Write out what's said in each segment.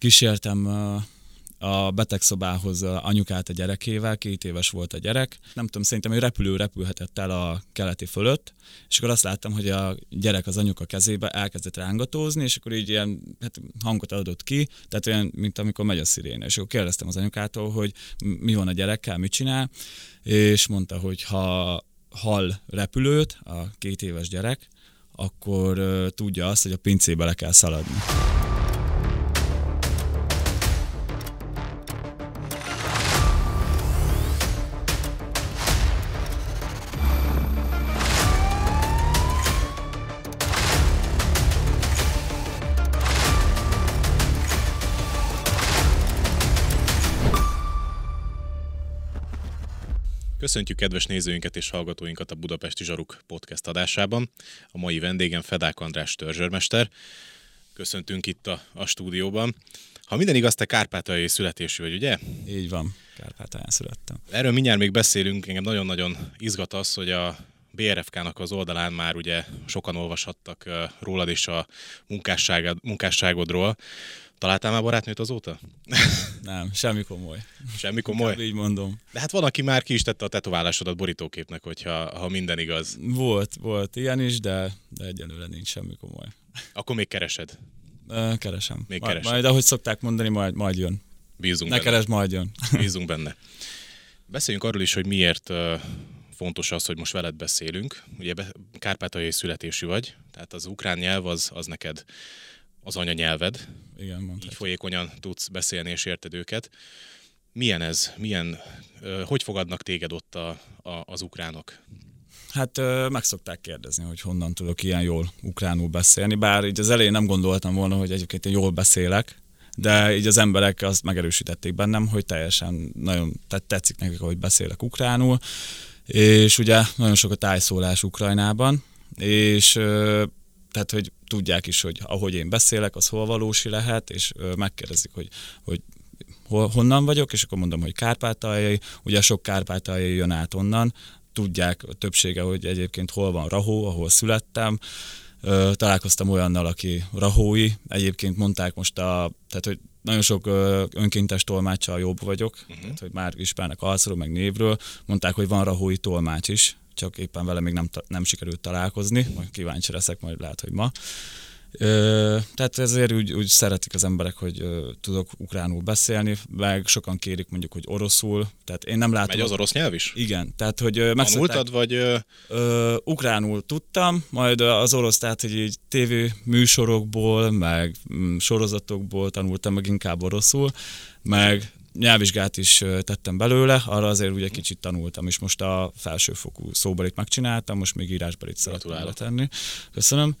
kísértem a betegszobához anyukát a gyerekével, két éves volt a gyerek. Nem tudom, szerintem egy repülő repülhetett el a keleti fölött, és akkor azt láttam, hogy a gyerek az anyuka kezébe elkezdett rángatózni, és akkor így ilyen hát, hangot adott ki, tehát olyan, mint amikor megy a sziréne. És akkor kérdeztem az anyukától, hogy mi van a gyerekkel, mit csinál, és mondta, hogy ha hall repülőt, a két éves gyerek, akkor tudja azt, hogy a pincébe le kell szaladni. Köszöntjük kedves nézőinket és hallgatóinkat a Budapesti Zsaruk podcast adásában. A mai vendégem Fedák András törzsörmester. Köszöntünk itt a, a stúdióban. Ha minden igaz, te kárpátaljai születésű vagy, ugye? Így van, Kárpátalján születtem. Erről mindjárt még beszélünk, engem nagyon-nagyon izgat az, hogy a BRFK-nak az oldalán már ugye sokan olvashattak rólad és a munkásságod, munkásságodról. Találtál már barátnőt azóta? Nem, semmi komoly. Semmi komoly? Inkább így mondom. De hát van, aki már ki is tette a tetoválásodat borítóképnek, hogyha ha minden igaz. Volt, volt ilyen is, de, de egyelőre nincs semmi komoly. Akkor még keresed? Keresem. Még majd, keresed. majd, ahogy szokták mondani, majd, majd jön. Bízunk Ne benne. keresd, majd jön. Bízunk benne. Beszéljünk arról is, hogy miért fontos az, hogy most veled beszélünk. Ugye kárpátaljai születésű vagy, tehát az ukrán nyelv az, az neked az anyanyelved. Igen, Így mondhatjuk. folyékonyan tudsz beszélni és érted őket. Milyen ez? Milyen, hogy fogadnak téged ott a, a, az ukránok? Hát meg szokták kérdezni, hogy honnan tudok ilyen jól ukránul beszélni, bár így az elején nem gondoltam volna, hogy egyébként én jól beszélek, de így az emberek azt megerősítették bennem, hogy teljesen nagyon tetszik nekik, hogy beszélek ukránul, és ugye nagyon sok a tájszólás Ukrajnában, és tehát, hogy tudják is, hogy ahogy én beszélek, az hol valósi lehet, és megkérdezik, hogy, hogy hol, honnan vagyok, és akkor mondom, hogy kárpátaljai, ugye sok kárpátaljai jön át onnan, tudják a többsége, hogy egyébként hol van Rahó, ahol születtem, találkoztam olyannal, aki rahói, egyébként mondták most a, tehát hogy nagyon sok önkéntes tolmáccsal jobb vagyok, uh-huh. tehát hogy már ismernek arcról, meg névről, mondták, hogy van rahói tolmács is, csak éppen vele még nem, nem sikerült találkozni, majd kíváncsi leszek, majd lehet, hogy ma. Ö, tehát ezért úgy, úgy szeretik az emberek, hogy ö, tudok ukránul beszélni, meg sokan kérik mondjuk, hogy oroszul, tehát én nem látom... Megy az orosz nyelv is? Igen, tehát hogy ö, Tanultad, vagy ö, Ö, ukránul tudtam, majd az orosz, tehát hogy így tévé műsorokból, meg mm, sorozatokból tanultam meg inkább oroszul, meg nyelvvizsgát is tettem belőle, arra azért ugye kicsit tanultam, és most a felsőfokú szóbelit megcsináltam, most még írásbelit szeretném letenni. Köszönöm.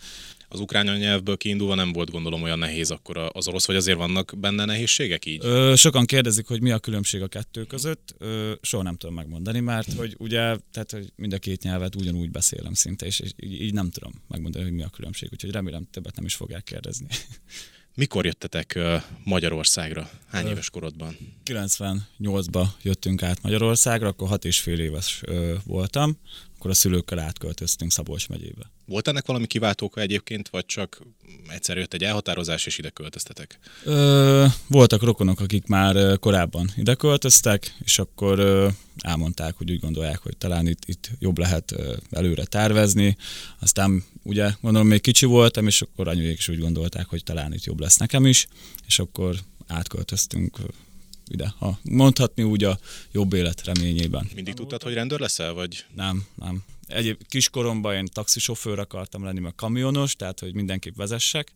az ukrán nyelvből kiindulva nem volt gondolom olyan nehéz akkor az orosz, vagy azért vannak benne nehézségek így? Ö, sokan kérdezik, hogy mi a különbség a kettő között. Ö, soha nem tudom megmondani, mert hogy ugye, tehát hogy mind a két nyelvet ugyanúgy beszélem szinte, és, és így, így nem tudom megmondani, hogy mi a különbség, úgyhogy remélem többet nem is fogják kérdezni. Mikor jöttetek Magyarországra? Hány éves korodban? 98-ba jöttünk át Magyarországra, akkor hat és fél éves voltam, akkor a szülőkkel átköltöztünk Szabolcs megyébe. Volt ennek valami kiváltóka egyébként, vagy csak egyszer jött egy elhatározás, és ide költöztetek? Ö, voltak rokonok, akik már korábban ide költöztek, és akkor ö, elmondták, hogy úgy gondolják, hogy talán itt, itt jobb lehet ö, előre tervezni. Aztán ugye gondolom még kicsi voltam, és akkor anyuék is úgy gondolták, hogy talán itt jobb lesz nekem is, és akkor átköltöztünk ide, ha mondhatni úgy a jobb élet reményében. Mindig tudtad, hogy rendőr leszel, vagy Nem, nem. Egyéb kiskoromban én taxisofőr akartam lenni, meg kamionos, tehát hogy mindenképp vezessek.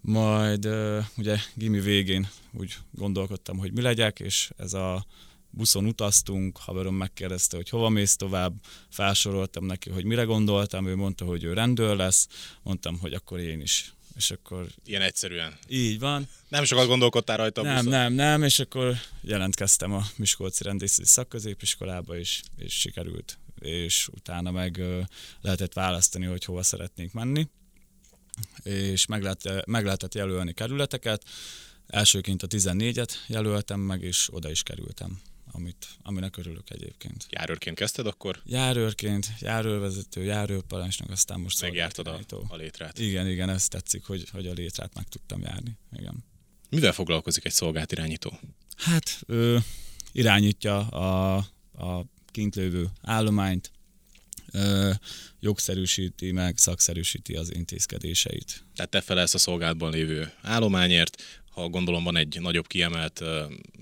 Majd ugye gimi végén úgy gondolkodtam, hogy mi legyek, és ez a buszon utaztunk, haverom megkérdezte, hogy hova mész tovább, felsoroltam neki, hogy mire gondoltam, ő mondta, hogy ő rendőr lesz, mondtam, hogy akkor én is. És akkor ilyen egyszerűen? így van. Nem sokat gondolkodtál rajta a Nem, buszon? nem, nem, és akkor jelentkeztem a Miskolci Rendészeti Szakközépiskolába is, és sikerült. És utána meg lehetett választani, hogy hova szeretnék menni, és meg, lehet, meg lehetett jelölni kerületeket. Elsőként a 14-et jelöltem meg, és oda is kerültem, amit, aminek örülök egyébként. Járőrként kezdted, akkor Járőrként, járőrvezető, járőrparancsnok, aztán most megjártad a, a létrát. Igen, igen, ez tetszik, hogy, hogy a létrát meg tudtam járni. Igen. Mivel foglalkozik egy szolgált irányító? Hát ö, irányítja a, a kint lévő állományt, ö, jogszerűsíti meg, szakszerűsíti az intézkedéseit. Tehát te felelsz a szolgálatban lévő állományért, ha gondolom van egy nagyobb kiemelt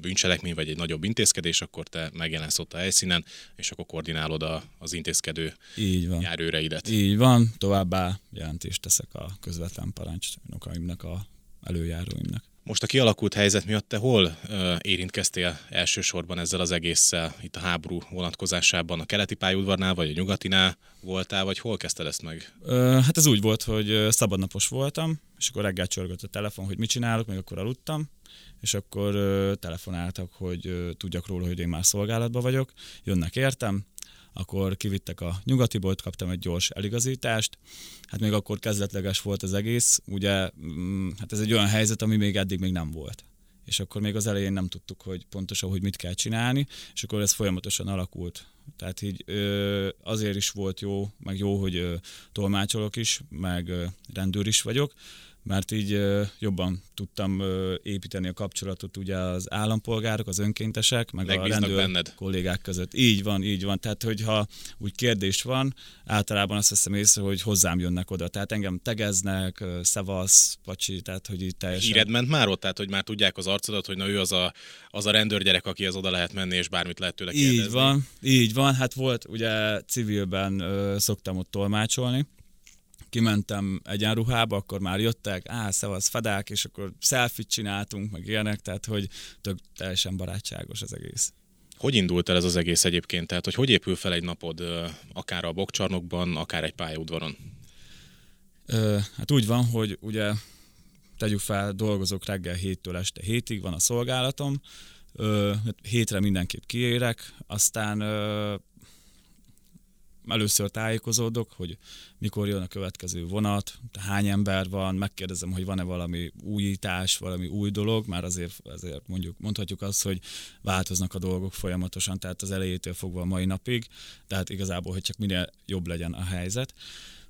bűncselekmény, vagy egy nagyobb intézkedés, akkor te megjelensz ott a helyszínen, és akkor koordinálod a, az intézkedő Így van. járőreidet. Így van, továbbá jelentést teszek a közvetlen parancsnokaimnak, a előjáróimnak. Most a kialakult helyzet miatt te hol ö, érintkeztél elsősorban ezzel az egésszel, itt a háború vonatkozásában, a keleti pályaudvarnál, vagy a nyugatinál voltál, vagy hol kezdted ezt meg? Hát ez úgy volt, hogy szabadnapos voltam, és akkor reggel csörgött a telefon, hogy mit csinálok, még akkor aludtam, és akkor telefonáltak, hogy tudjak róla, hogy én már szolgálatban vagyok, jönnek értem, akkor kivittek a nyugatiból, kaptam egy gyors eligazítást. Hát még akkor kezdetleges volt az egész, ugye mm, hát ez egy olyan helyzet, ami még eddig még nem volt és akkor még az elején nem tudtuk, hogy pontosan, hogy mit kell csinálni, és akkor ez folyamatosan alakult. Tehát így azért is volt jó, meg jó, hogy tolmácsolok is, meg rendőr is vagyok, mert így jobban tudtam építeni a kapcsolatot ugye az állampolgárok, az önkéntesek, meg a rendőr benned. kollégák között. Így van, így van. Tehát, hogyha úgy kérdés van, általában azt veszem észre, hogy hozzám jönnek oda. Tehát engem tegeznek, szevasz, pacsi, tehát, hogy így teljesen... Híred ment már ott? Tehát, hogy már tudják az arcodat, hogy na ő az a, az a rendőrgyerek, aki az oda lehet menni, és bármit lehet tőle kérdezni. Így van, így van. Hát volt, ugye civilben ö, szoktam ott tolmácsolni, kimentem egyenruhába, akkor már jöttek, á, szevasz, fedák, és akkor selfit csináltunk, meg ilyenek, tehát hogy tök teljesen barátságos az egész. Hogy indult el ez az egész egyébként? Tehát, hogy hogy épül fel egy napod, akár a bokcsarnokban, akár egy pályaudvaron? Ö, hát úgy van, hogy ugye tegyük fel, dolgozok reggel héttől este hétig, van a szolgálatom, ö, hétre mindenképp kiérek, aztán ö, először tájékozódok, hogy mikor jön a következő vonat, hány ember van, megkérdezem, hogy van-e valami újítás, valami új dolog, már azért, azért mondjuk mondhatjuk azt, hogy változnak a dolgok folyamatosan, tehát az elejétől fogva a mai napig, tehát igazából, hogy csak minél jobb legyen a helyzet.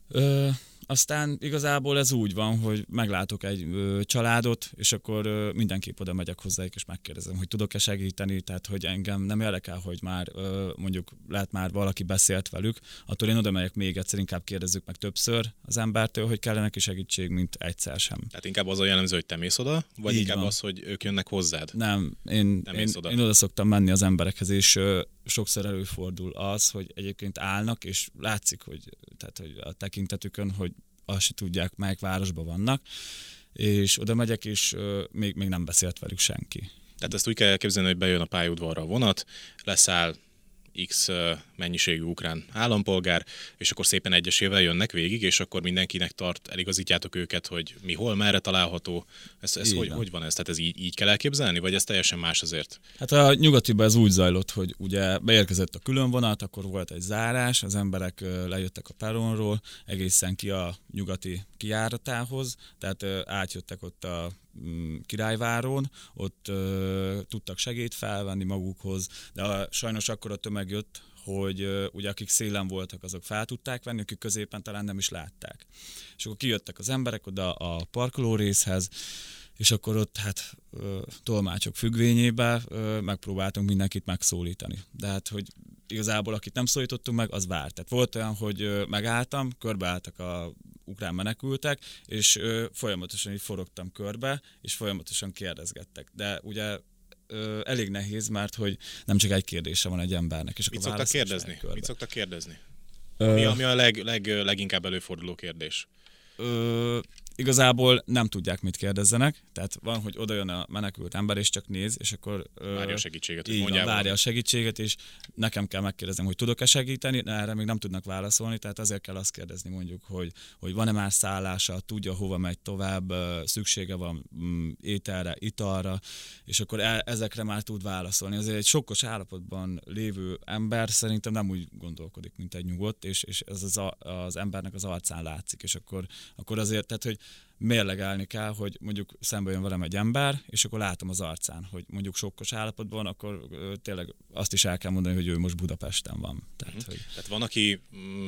Ö, aztán igazából ez úgy van, hogy meglátok egy ö, családot, és akkor ö, mindenképp oda megyek hozzájuk, és megkérdezem, hogy tudok-e segíteni, tehát hogy engem nem érdekel, hogy már ö, mondjuk lehet már valaki beszélt velük, attól én oda megyek még egyszer, inkább kérdezzük meg többször az embertől, hogy kellene neki segítség, mint egyszer sem. Tehát inkább az a jellemző, hogy te mész oda, vagy Így inkább van. az, hogy ők jönnek hozzád? Nem, én, nem én, oda. én oda szoktam menni az emberekhez, és ö, sokszor előfordul az, hogy egyébként állnak, és látszik, hogy, tehát, hogy a tekintetükön, hogy azt se tudják, melyik városban vannak, és oda megyek, és még, még nem beszélt velük senki. Tehát ezt úgy kell képzelni, hogy bejön a pályaudvarra a vonat, leszáll X mennyiségű ukrán állampolgár, és akkor szépen egyesével jönnek végig, és akkor mindenkinek tart, eligazítjátok őket, hogy mi hol, merre található. Ez, ez hogy, hogy van ez? Tehát ez így, így kell elképzelni, vagy ez teljesen más azért? Hát a nyugatiban ez úgy zajlott, hogy ugye beérkezett a különvonat, akkor volt egy zárás, az emberek lejöttek a peronról egészen ki a nyugati kiáratához, tehát átjöttek ott a királyváron, ott ö, tudtak segít felvenni magukhoz, de a, sajnos akkor a tömeg jött, hogy ö, ugye akik szélen voltak, azok fel tudták venni, akik középen talán nem is látták. És akkor kijöttek az emberek oda a parkoló részhez, és akkor ott hát tolmácsok függvényébe ö, megpróbáltunk mindenkit megszólítani. De hát, hogy igazából akit nem szólítottunk meg, az várt. Tehát volt olyan, hogy megálltam, körbeálltak a ukrán menekültek, és folyamatosan így forogtam körbe, és folyamatosan kérdezgettek. De ugye elég nehéz, mert hogy nem csak egy kérdése van egy embernek. És Mit szoktak kérdezni? Mit szoktak kérdezni? Ö... Mi, ami a leg, leg, leginkább előforduló kérdés? Ö, igazából nem tudják, mit kérdezzenek, tehát van, hogy oda jön a menekült ember, és csak néz, és akkor... Várja a segítséget, így van, várja a segítséget, és nekem kell megkérdeznem, hogy tudok-e segíteni, de erre még nem tudnak válaszolni, tehát azért kell azt kérdezni mondjuk, hogy, hogy van-e más szállása, tudja, hova megy tovább, szüksége van mm, ételre, italra, és akkor e- ezekre már tud válaszolni. Azért egy sokkos állapotban lévő ember szerintem nem úgy gondolkodik, mint egy nyugodt, és, és ez az, a, az embernek az arcán látszik, és akkor, akkor azért, tehát hogy mérlegelni kell, hogy mondjuk szembe jön velem egy ember, és akkor látom az arcán, hogy mondjuk sokkos állapotban, akkor tényleg azt is el kell mondani, hogy ő most Budapesten van. Tehát, Mhm. hogy Tehát van, aki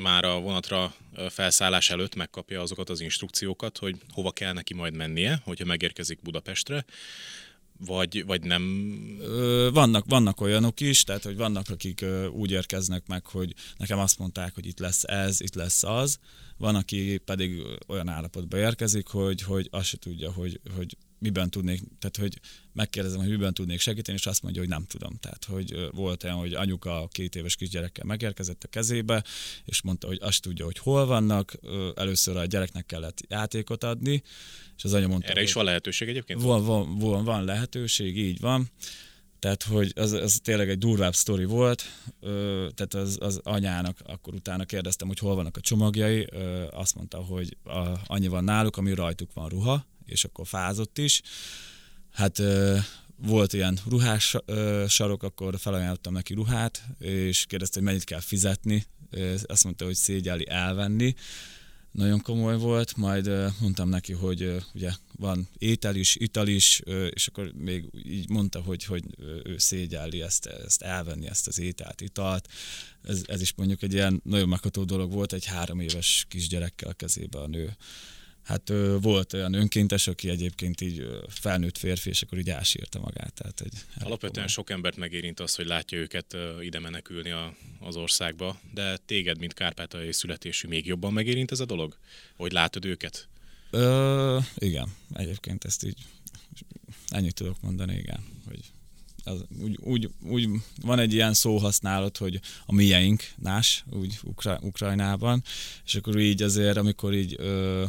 már a vonatra felszállás előtt megkapja azokat az instrukciókat, hogy hova kell neki majd mennie, hogyha megérkezik Budapestre, vagy, vagy nem... Vannak, vannak olyanok is, tehát hogy vannak, akik úgy érkeznek meg, hogy nekem azt mondták, hogy itt lesz ez, itt lesz az, van, aki pedig olyan állapotba érkezik, hogy, hogy azt se tudja, hogy, hogy miben tudnék, tehát hogy megkérdezem, hogy miben tudnék segíteni, és azt mondja, hogy nem tudom. Tehát, hogy volt olyan, hogy anyuka két éves kisgyerekkel megérkezett a kezébe, és mondta, hogy azt tudja, hogy hol vannak, először a gyereknek kellett játékot adni, és az anya mondta, Erre is van lehetőség egyébként? van, van, van, van lehetőség, így van. Tehát, hogy az, az tényleg egy durvább sztori volt, ö, tehát az, az anyának, akkor utána kérdeztem, hogy hol vannak a csomagjai, ö, azt mondta, hogy a, annyi van náluk, ami rajtuk van ruha, és akkor fázott is. Hát volt ilyen ruhás sarok, akkor felajánlottam neki ruhát, és kérdezte, hogy mennyit kell fizetni, azt mondta, hogy szégyeli elvenni, nagyon komoly volt, majd mondtam neki, hogy ugye van étel is, ital is, és akkor még így mondta, hogy, hogy ő szégyelli ezt, ezt elvenni, ezt az ételt, italt. Ez, ez is mondjuk egy ilyen nagyon megható dolog volt, egy három éves kisgyerekkel a kezébe a nő. Hát ö, volt olyan önkéntes, aki egyébként így ö, felnőtt férfi, és akkor így elsírta magát. Tehát elég Alapvetően komoly. sok embert megérint az, hogy látja őket ö, ide menekülni a, az országba, de téged, mint kárpátaljai születésű, még jobban megérint ez a dolog? Hogy látod őket? Ö, igen, egyébként ezt így ennyit tudok mondani, igen, hogy az, úgy, úgy, úgy, van egy ilyen szóhasználat, hogy a mieink, nás, úgy Ukra, Ukrajnában, és akkor így azért, amikor így ö,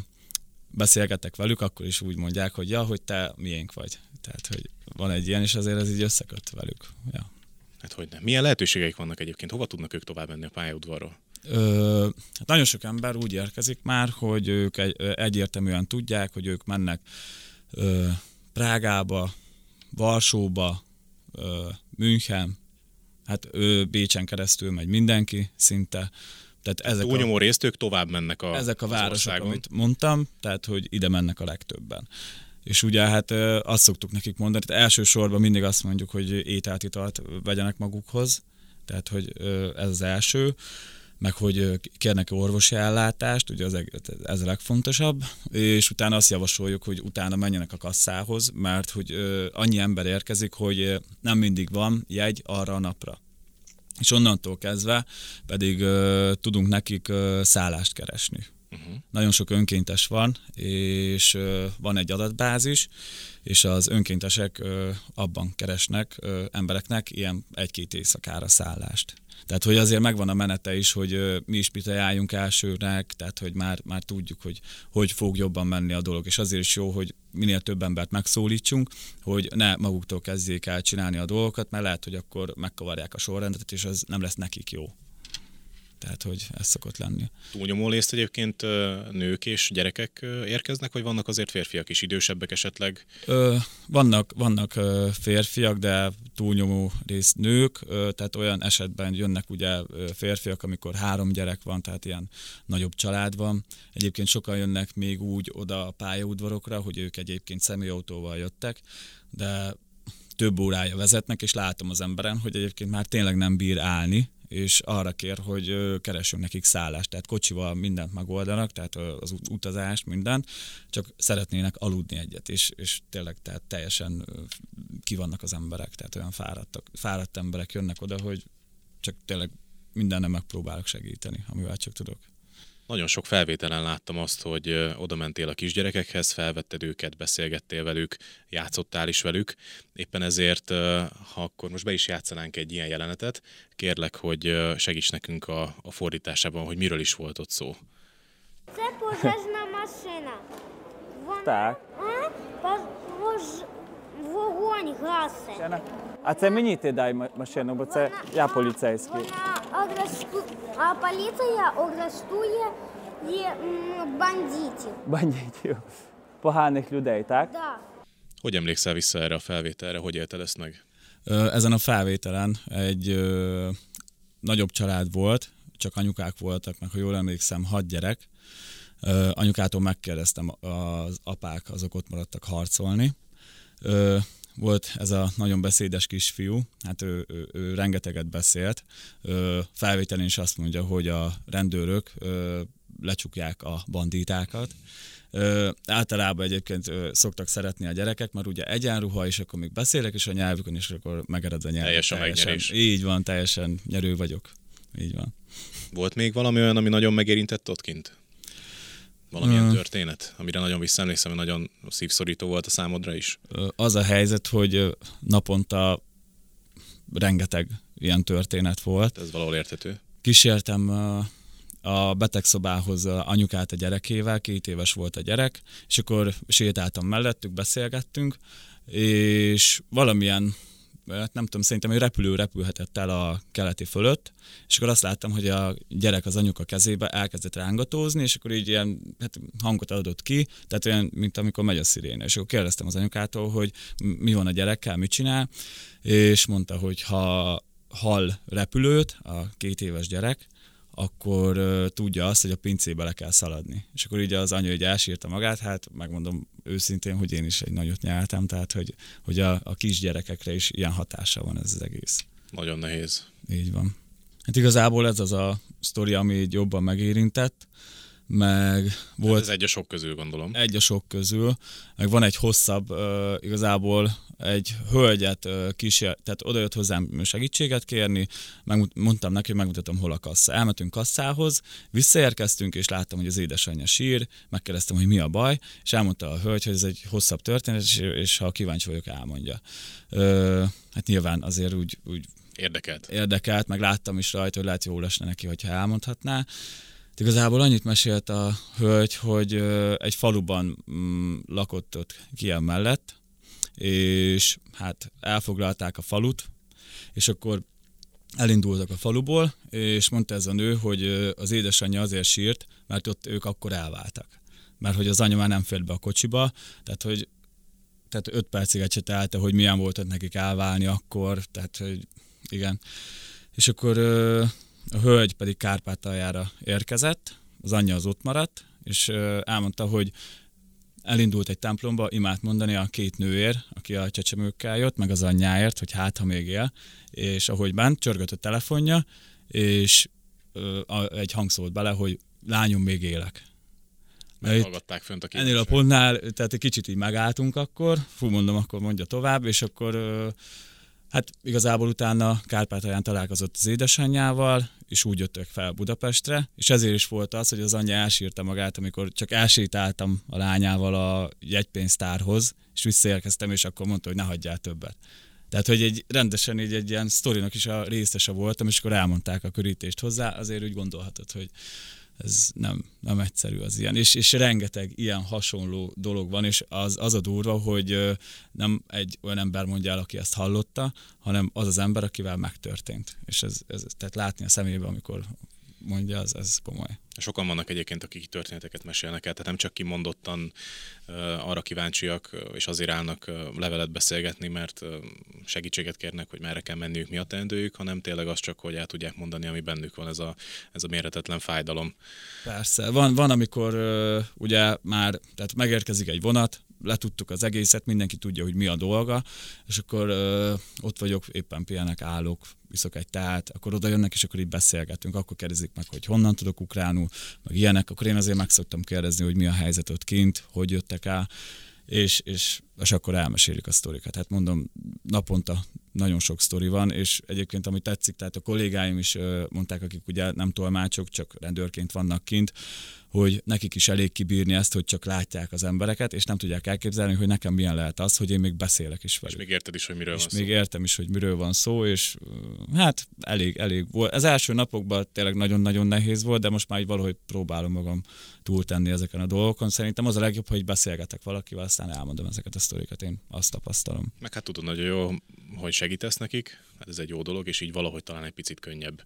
beszélgetek velük, akkor is úgy mondják, hogy ja, hogy te miénk vagy. Tehát, hogy van egy ilyen, és azért ez így összeköt velük. Ja. Hát hogy nem. Milyen lehetőségeik vannak egyébként? Hova tudnak ők tovább menni a pályaudvarról? Ö, hát nagyon sok ember úgy érkezik már, hogy ők egy, egyértelműen tudják, hogy ők mennek ö, Prágába, Varsóba, ö, München, hát ő Bécsen keresztül megy mindenki szinte. Tehát ezek a, Túlnyomó részt ők tovább mennek a, ezek a városok, országon. amit mondtam, tehát hogy ide mennek a legtöbben. És ugye hát azt szoktuk nekik mondani, tehát elsősorban mindig azt mondjuk, hogy ételt, italt vegyenek magukhoz, tehát hogy ez az első, meg hogy kérnek orvosi ellátást, ugye az, ez a legfontosabb, és utána azt javasoljuk, hogy utána menjenek a kasszához, mert hogy annyi ember érkezik, hogy nem mindig van jegy arra a napra. És onnantól kezdve pedig ö, tudunk nekik ö, szállást keresni. Uh-huh. Nagyon sok önkéntes van, és van egy adatbázis, és az önkéntesek abban keresnek embereknek ilyen egy-két éjszakára szállást. Tehát, hogy azért megvan a menete is, hogy mi is mit ajánljunk elsőnek, tehát, hogy már, már tudjuk, hogy hogy fog jobban menni a dolog, és azért is jó, hogy minél több embert megszólítsunk, hogy ne maguktól kezdjék el csinálni a dolgokat, mert lehet, hogy akkor megkavarják a sorrendet, és az nem lesz nekik jó. Tehát, hogy ez szokott lenni. Túlnyomó részt egyébként nők és gyerekek érkeznek, vagy vannak azért férfiak is, idősebbek esetleg? Ö, vannak, vannak férfiak, de túlnyomó rész nők, tehát olyan esetben jönnek ugye férfiak, amikor három gyerek van, tehát ilyen nagyobb család van. Egyébként sokan jönnek még úgy oda a pályaudvarokra, hogy ők egyébként személyautóval jöttek, de több órája vezetnek, és látom az emberen, hogy egyébként már tényleg nem bír állni, és arra kér, hogy ö, keressünk nekik szállást. Tehát kocsival mindent megoldanak, tehát az ut- utazást, mindent, csak szeretnének aludni egyet, és, és tényleg tehát teljesen kivannak az emberek, tehát olyan fáradtak, fáradt emberek jönnek oda, hogy csak tényleg mindenre megpróbálok segíteni, amivel csak tudok. Nagyon sok felvételen láttam azt, hogy oda mentél a kisgyerekekhez, felvetted őket, beszélgettél velük, játszottál is velük. Éppen ezért, ha akkor most be is játszanánk egy ilyen jelenetet, kérlek, hogy segíts nekünk a, a fordításában, hogy miről is volt ott szó. Przepożeżna maszyna. Tak. Poż Так. А? Пож... вож- Вогонь гасе. А це мені ти дай ма- машину, бо це я поліцейський. Вона арешту... А поліція арештує і, м, бандитів. Бандитів. Поганих людей, так? Да. Hogy emlékszel vissza erre a felvételre, hogy élted ezt meg? Ö, Ezen a felvételen egy ö, nagyobb család volt, csak anyukák voltak, meg ha jól emlékszem, hat gyerek. Ö, anyukától megkérdeztem, az apák azok ott maradtak harcolni. Ö, volt ez a nagyon beszédes kisfiú, hát ő, ő, ő rengeteget beszélt. Ö, felvételén is azt mondja, hogy a rendőrök ö, lecsukják a banditákat. Ö, általában egyébként ö, szoktak szeretni a gyerekek, mert ugye egyenruha, és akkor még beszélek is a nyelvükön, és akkor megered a nyelv. Teljes a megnyerés. Így van, teljesen nyerő vagyok. Így van. Volt még valami olyan, ami nagyon megérintett ott kint? Valamilyen Ö. történet, amire nagyon visszaemlékszem, hogy nagyon szívszorító volt a számodra is? Az a helyzet, hogy naponta rengeteg ilyen történet volt. Ez valahol érthető. kísértem a betegszobához anyukát a gyerekével, két éves volt a gyerek, és akkor sétáltam mellettük, beszélgettünk, és valamilyen, hát nem tudom, szerintem egy repülő repülhetett el a keleti fölött, és akkor azt láttam, hogy a gyerek az anyuka kezébe elkezdett rángatózni, és akkor így ilyen hát hangot adott ki, tehát olyan, mint amikor megy a sziréna. És akkor kérdeztem az anyukától, hogy mi van a gyerekkel, mit csinál, és mondta, hogy ha hall repülőt, a két éves gyerek, akkor uh, tudja azt, hogy a pincébe le kell szaladni. És akkor így az anya így elsírta magát, hát megmondom őszintén, hogy én is egy nagyot nyeltem, tehát hogy, hogy a, a kisgyerekekre is ilyen hatása van ez az egész. Nagyon nehéz. Így van. Hát igazából ez az a sztori, ami jobban megérintett, meg Volt... Ez egy a sok közül, gondolom. egy a sok közül, meg van egy hosszabb, uh, igazából egy hölgyet uh, kísér, tehát oda jött hozzám segítséget kérni, megmut- mondtam neki, hogy megmutatom, hol a kassa. Elmentünk kasszához, visszaérkeztünk, és láttam, hogy az édesanyja sír, megkérdeztem, hogy mi a baj, és elmondta a hölgy, hogy ez egy hosszabb történet, és, és ha kíváncsi vagyok, elmondja. Uh, hát nyilván azért úgy, úgy Érdekelt. érdekelt, meg láttam is rajta, hogy lehet jó lesne neki, hogyha elmondhatná. Hát Igazából annyit mesélt a hölgy, hogy egy faluban mm, lakott ott Kiel mellett, és hát elfoglalták a falut, és akkor elindultak a faluból, és mondta ez a nő, hogy az édesanyja azért sírt, mert ott ők akkor elváltak. Mert hogy az anya már nem fért be a kocsiba, tehát hogy tehát öt percig se telte, hogy milyen volt ott nekik elválni akkor, tehát hogy igen. És akkor a hölgy pedig Kárpátaljára érkezett, az anyja az ott maradt, és elmondta, hogy elindult egy templomba imát mondani a két nőért, aki a csecsemőkkel jött, meg az anyjáért, hogy hát, ha még él, és ahogy bent, csörgött a telefonja, és egy hang szólt bele, hogy lányom, még élek. Meghallgatták fönt a Ennél a kérdésre. pontnál, tehát egy kicsit így megálltunk akkor, fú mondom, akkor mondja tovább, és akkor hát igazából utána Kárpátalján találkozott az édesanyjával, és úgy jöttök fel Budapestre, és ezért is volt az, hogy az anyja elsírta magát, amikor csak elsétáltam a lányával a jegypénztárhoz, és visszaérkeztem, és akkor mondta, hogy ne hagyjál többet. Tehát, hogy egy rendesen így egy ilyen sztorinak is a részese voltam, és akkor elmondták a körítést hozzá, azért úgy gondolhatod, hogy ez nem, nem egyszerű az ilyen. És, és rengeteg ilyen hasonló dolog van, és az, az a durva, hogy nem egy olyan ember mondja el, aki ezt hallotta, hanem az az ember, akivel megtörtént. És ez, ez tehát látni a szemébe, amikor mondja, az, ez komoly. Sokan vannak egyébként, akik történeteket mesélnek el, tehát nem csak kimondottan arra kíváncsiak, és azért állnak levelet beszélgetni, mert segítséget kérnek, hogy merre kell menniük, mi a teendőjük, hanem tényleg az csak, hogy el tudják mondani, ami bennük van, ez a, ez a mérhetetlen fájdalom. Persze. Van, van amikor ugye már, tehát megérkezik egy vonat, letudtuk az egészet, mindenki tudja, hogy mi a dolga, és akkor ö, ott vagyok, éppen pihenek, állok, iszok egy teát, akkor oda jönnek, és akkor így beszélgetünk, akkor kérdezik meg, hogy honnan tudok ukránul, meg ilyenek, akkor én azért meg szoktam kérdezni, hogy mi a helyzet ott kint, hogy jöttek el, és, és, és akkor elmesélik a sztorikat. Hát mondom, naponta nagyon sok sztori van, és egyébként ami tetszik, tehát a kollégáim is mondták, akik ugye nem tolmácsok, csak rendőrként vannak kint, hogy nekik is elég kibírni ezt, hogy csak látják az embereket, és nem tudják elképzelni, hogy nekem milyen lehet az, hogy én még beszélek is És velük. még érted is, hogy miről És van még szó. értem is, hogy miről van szó, és hát elég, elég volt. Az első napokban tényleg nagyon-nagyon nehéz volt, de most már így valahogy próbálom magam túltenni ezeken a dolgokon. Szerintem az a legjobb, hogy beszélgetek valakivel, aztán elmondom ezeket a sztorikat, én azt tapasztalom. Meg hát tudod nagyon jó, hogy segítesz nekik, hát ez egy jó dolog, és így valahogy talán egy picit könnyebb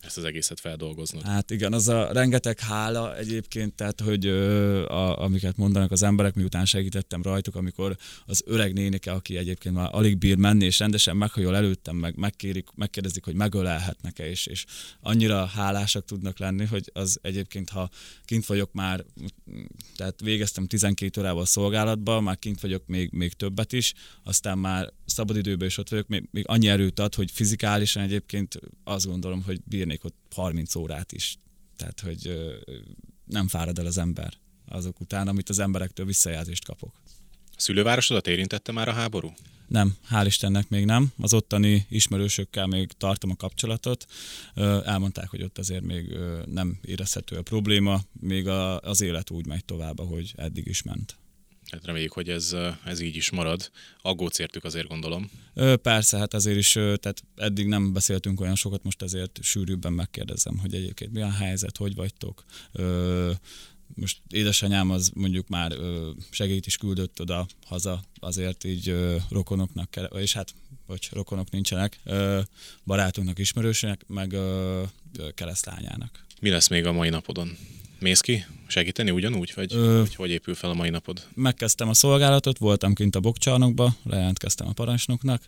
ezt az egészet feldolgoznod. Hát igen, az a rengeteg hála egyébként, tehát hogy ö, a, amiket mondanak az emberek, miután segítettem rajtuk, amikor az öreg nénike, aki egyébként már alig bír menni, és rendesen meghajol előttem, meg megkérik, megkérdezik, hogy megölelhetnek-e, és, és annyira hálásak tudnak lenni, hogy az egyébként, ha kint vagyok már, tehát végeztem 12 órával szolgálatba, már kint vagyok még, még többet is, aztán már szabadidőben is ott vagyok, még, még annyi erőt ad, hogy fizikálisan egyébként azt gondolom, hogy bírnék ott 30 órát is. Tehát, hogy nem fárad el az ember azok után, amit az emberektől visszajelzést kapok. Szülővárosodat érintette már a háború? Nem, hál' Istennek még nem. Az ottani ismerősökkel még tartom a kapcsolatot. Elmondták, hogy ott azért még nem érezhető a probléma, még a, az élet úgy megy tovább, ahogy eddig is ment. Hát reméljük, hogy ez, ez így is marad. Aggódsz értük azért gondolom. Ö, Persze, hát azért is, tehát eddig nem beszéltünk olyan sokat, most ezért sűrűbben megkérdezem, hogy egyébként mi a helyzet, hogy vagytok. Ö, Most édesanyám az mondjuk már ö, segélyt is küldött oda haza, azért így ö, rokonoknak, kere- és hát, vagy rokonok nincsenek, ö, barátunknak, ismerősnek, meg ö, keresztlányának. Mi lesz még a mai napodon? Mész ki segíteni ugyanúgy, vagy Ö. hogy, hogy épül fel a mai napod? megkezdtem a szolgálatot, voltam kint a bokcsarnokba, lejelentkeztem a parancsnoknak,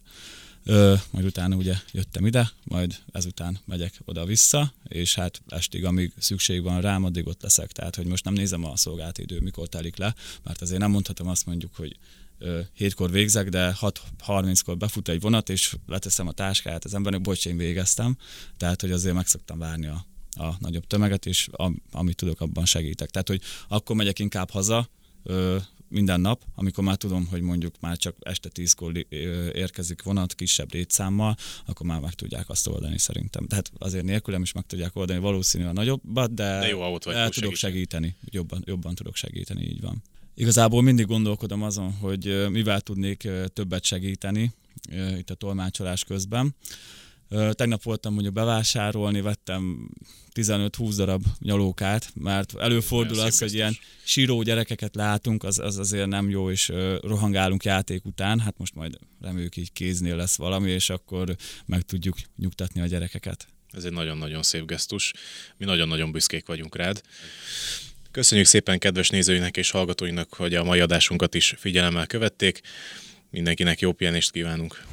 ö, majd utána ugye jöttem ide, majd ezután megyek oda-vissza, és hát estig, amíg szükség van rám, addig ott leszek. Tehát, hogy most nem nézem a szolgálati idő, mikor telik le, mert azért nem mondhatom azt mondjuk, hogy hétkor végzek, de 6.30-kor befut egy vonat, és leteszem a táskát az embernek, bocs, én végeztem. Tehát, hogy azért meg szoktam várni a, a nagyobb tömeget, és a, amit tudok, abban segítek. Tehát, hogy akkor megyek inkább haza, ö, minden nap, amikor már tudom, hogy mondjuk már csak este tízkor érkezik vonat kisebb létszámmal, akkor már meg tudják azt oldani szerintem. Tehát azért nélkülem is meg tudják oldani valószínűleg nagyobbat, de, De jó, ha ott vagy, el tudok segíteni. segíteni. Jobban, jobban tudok segíteni, így van. Igazából mindig gondolkodom azon, hogy mivel tudnék többet segíteni itt a tolmácsolás közben. Tegnap voltam mondjuk bevásárolni, vettem 15-20 darab nyalókát, mert előfordul az, hogy ilyen síró gyerekeket látunk, az, az azért nem jó, és rohangálunk játék után, hát most majd reméljük így kéznél lesz valami, és akkor meg tudjuk nyugtatni a gyerekeket. Ez egy nagyon-nagyon szép gesztus. Mi nagyon-nagyon büszkék vagyunk rád. Köszönjük szépen kedves nézőinek és hallgatóinak, hogy a mai adásunkat is figyelemmel követték. Mindenkinek jó pihenést kívánunk.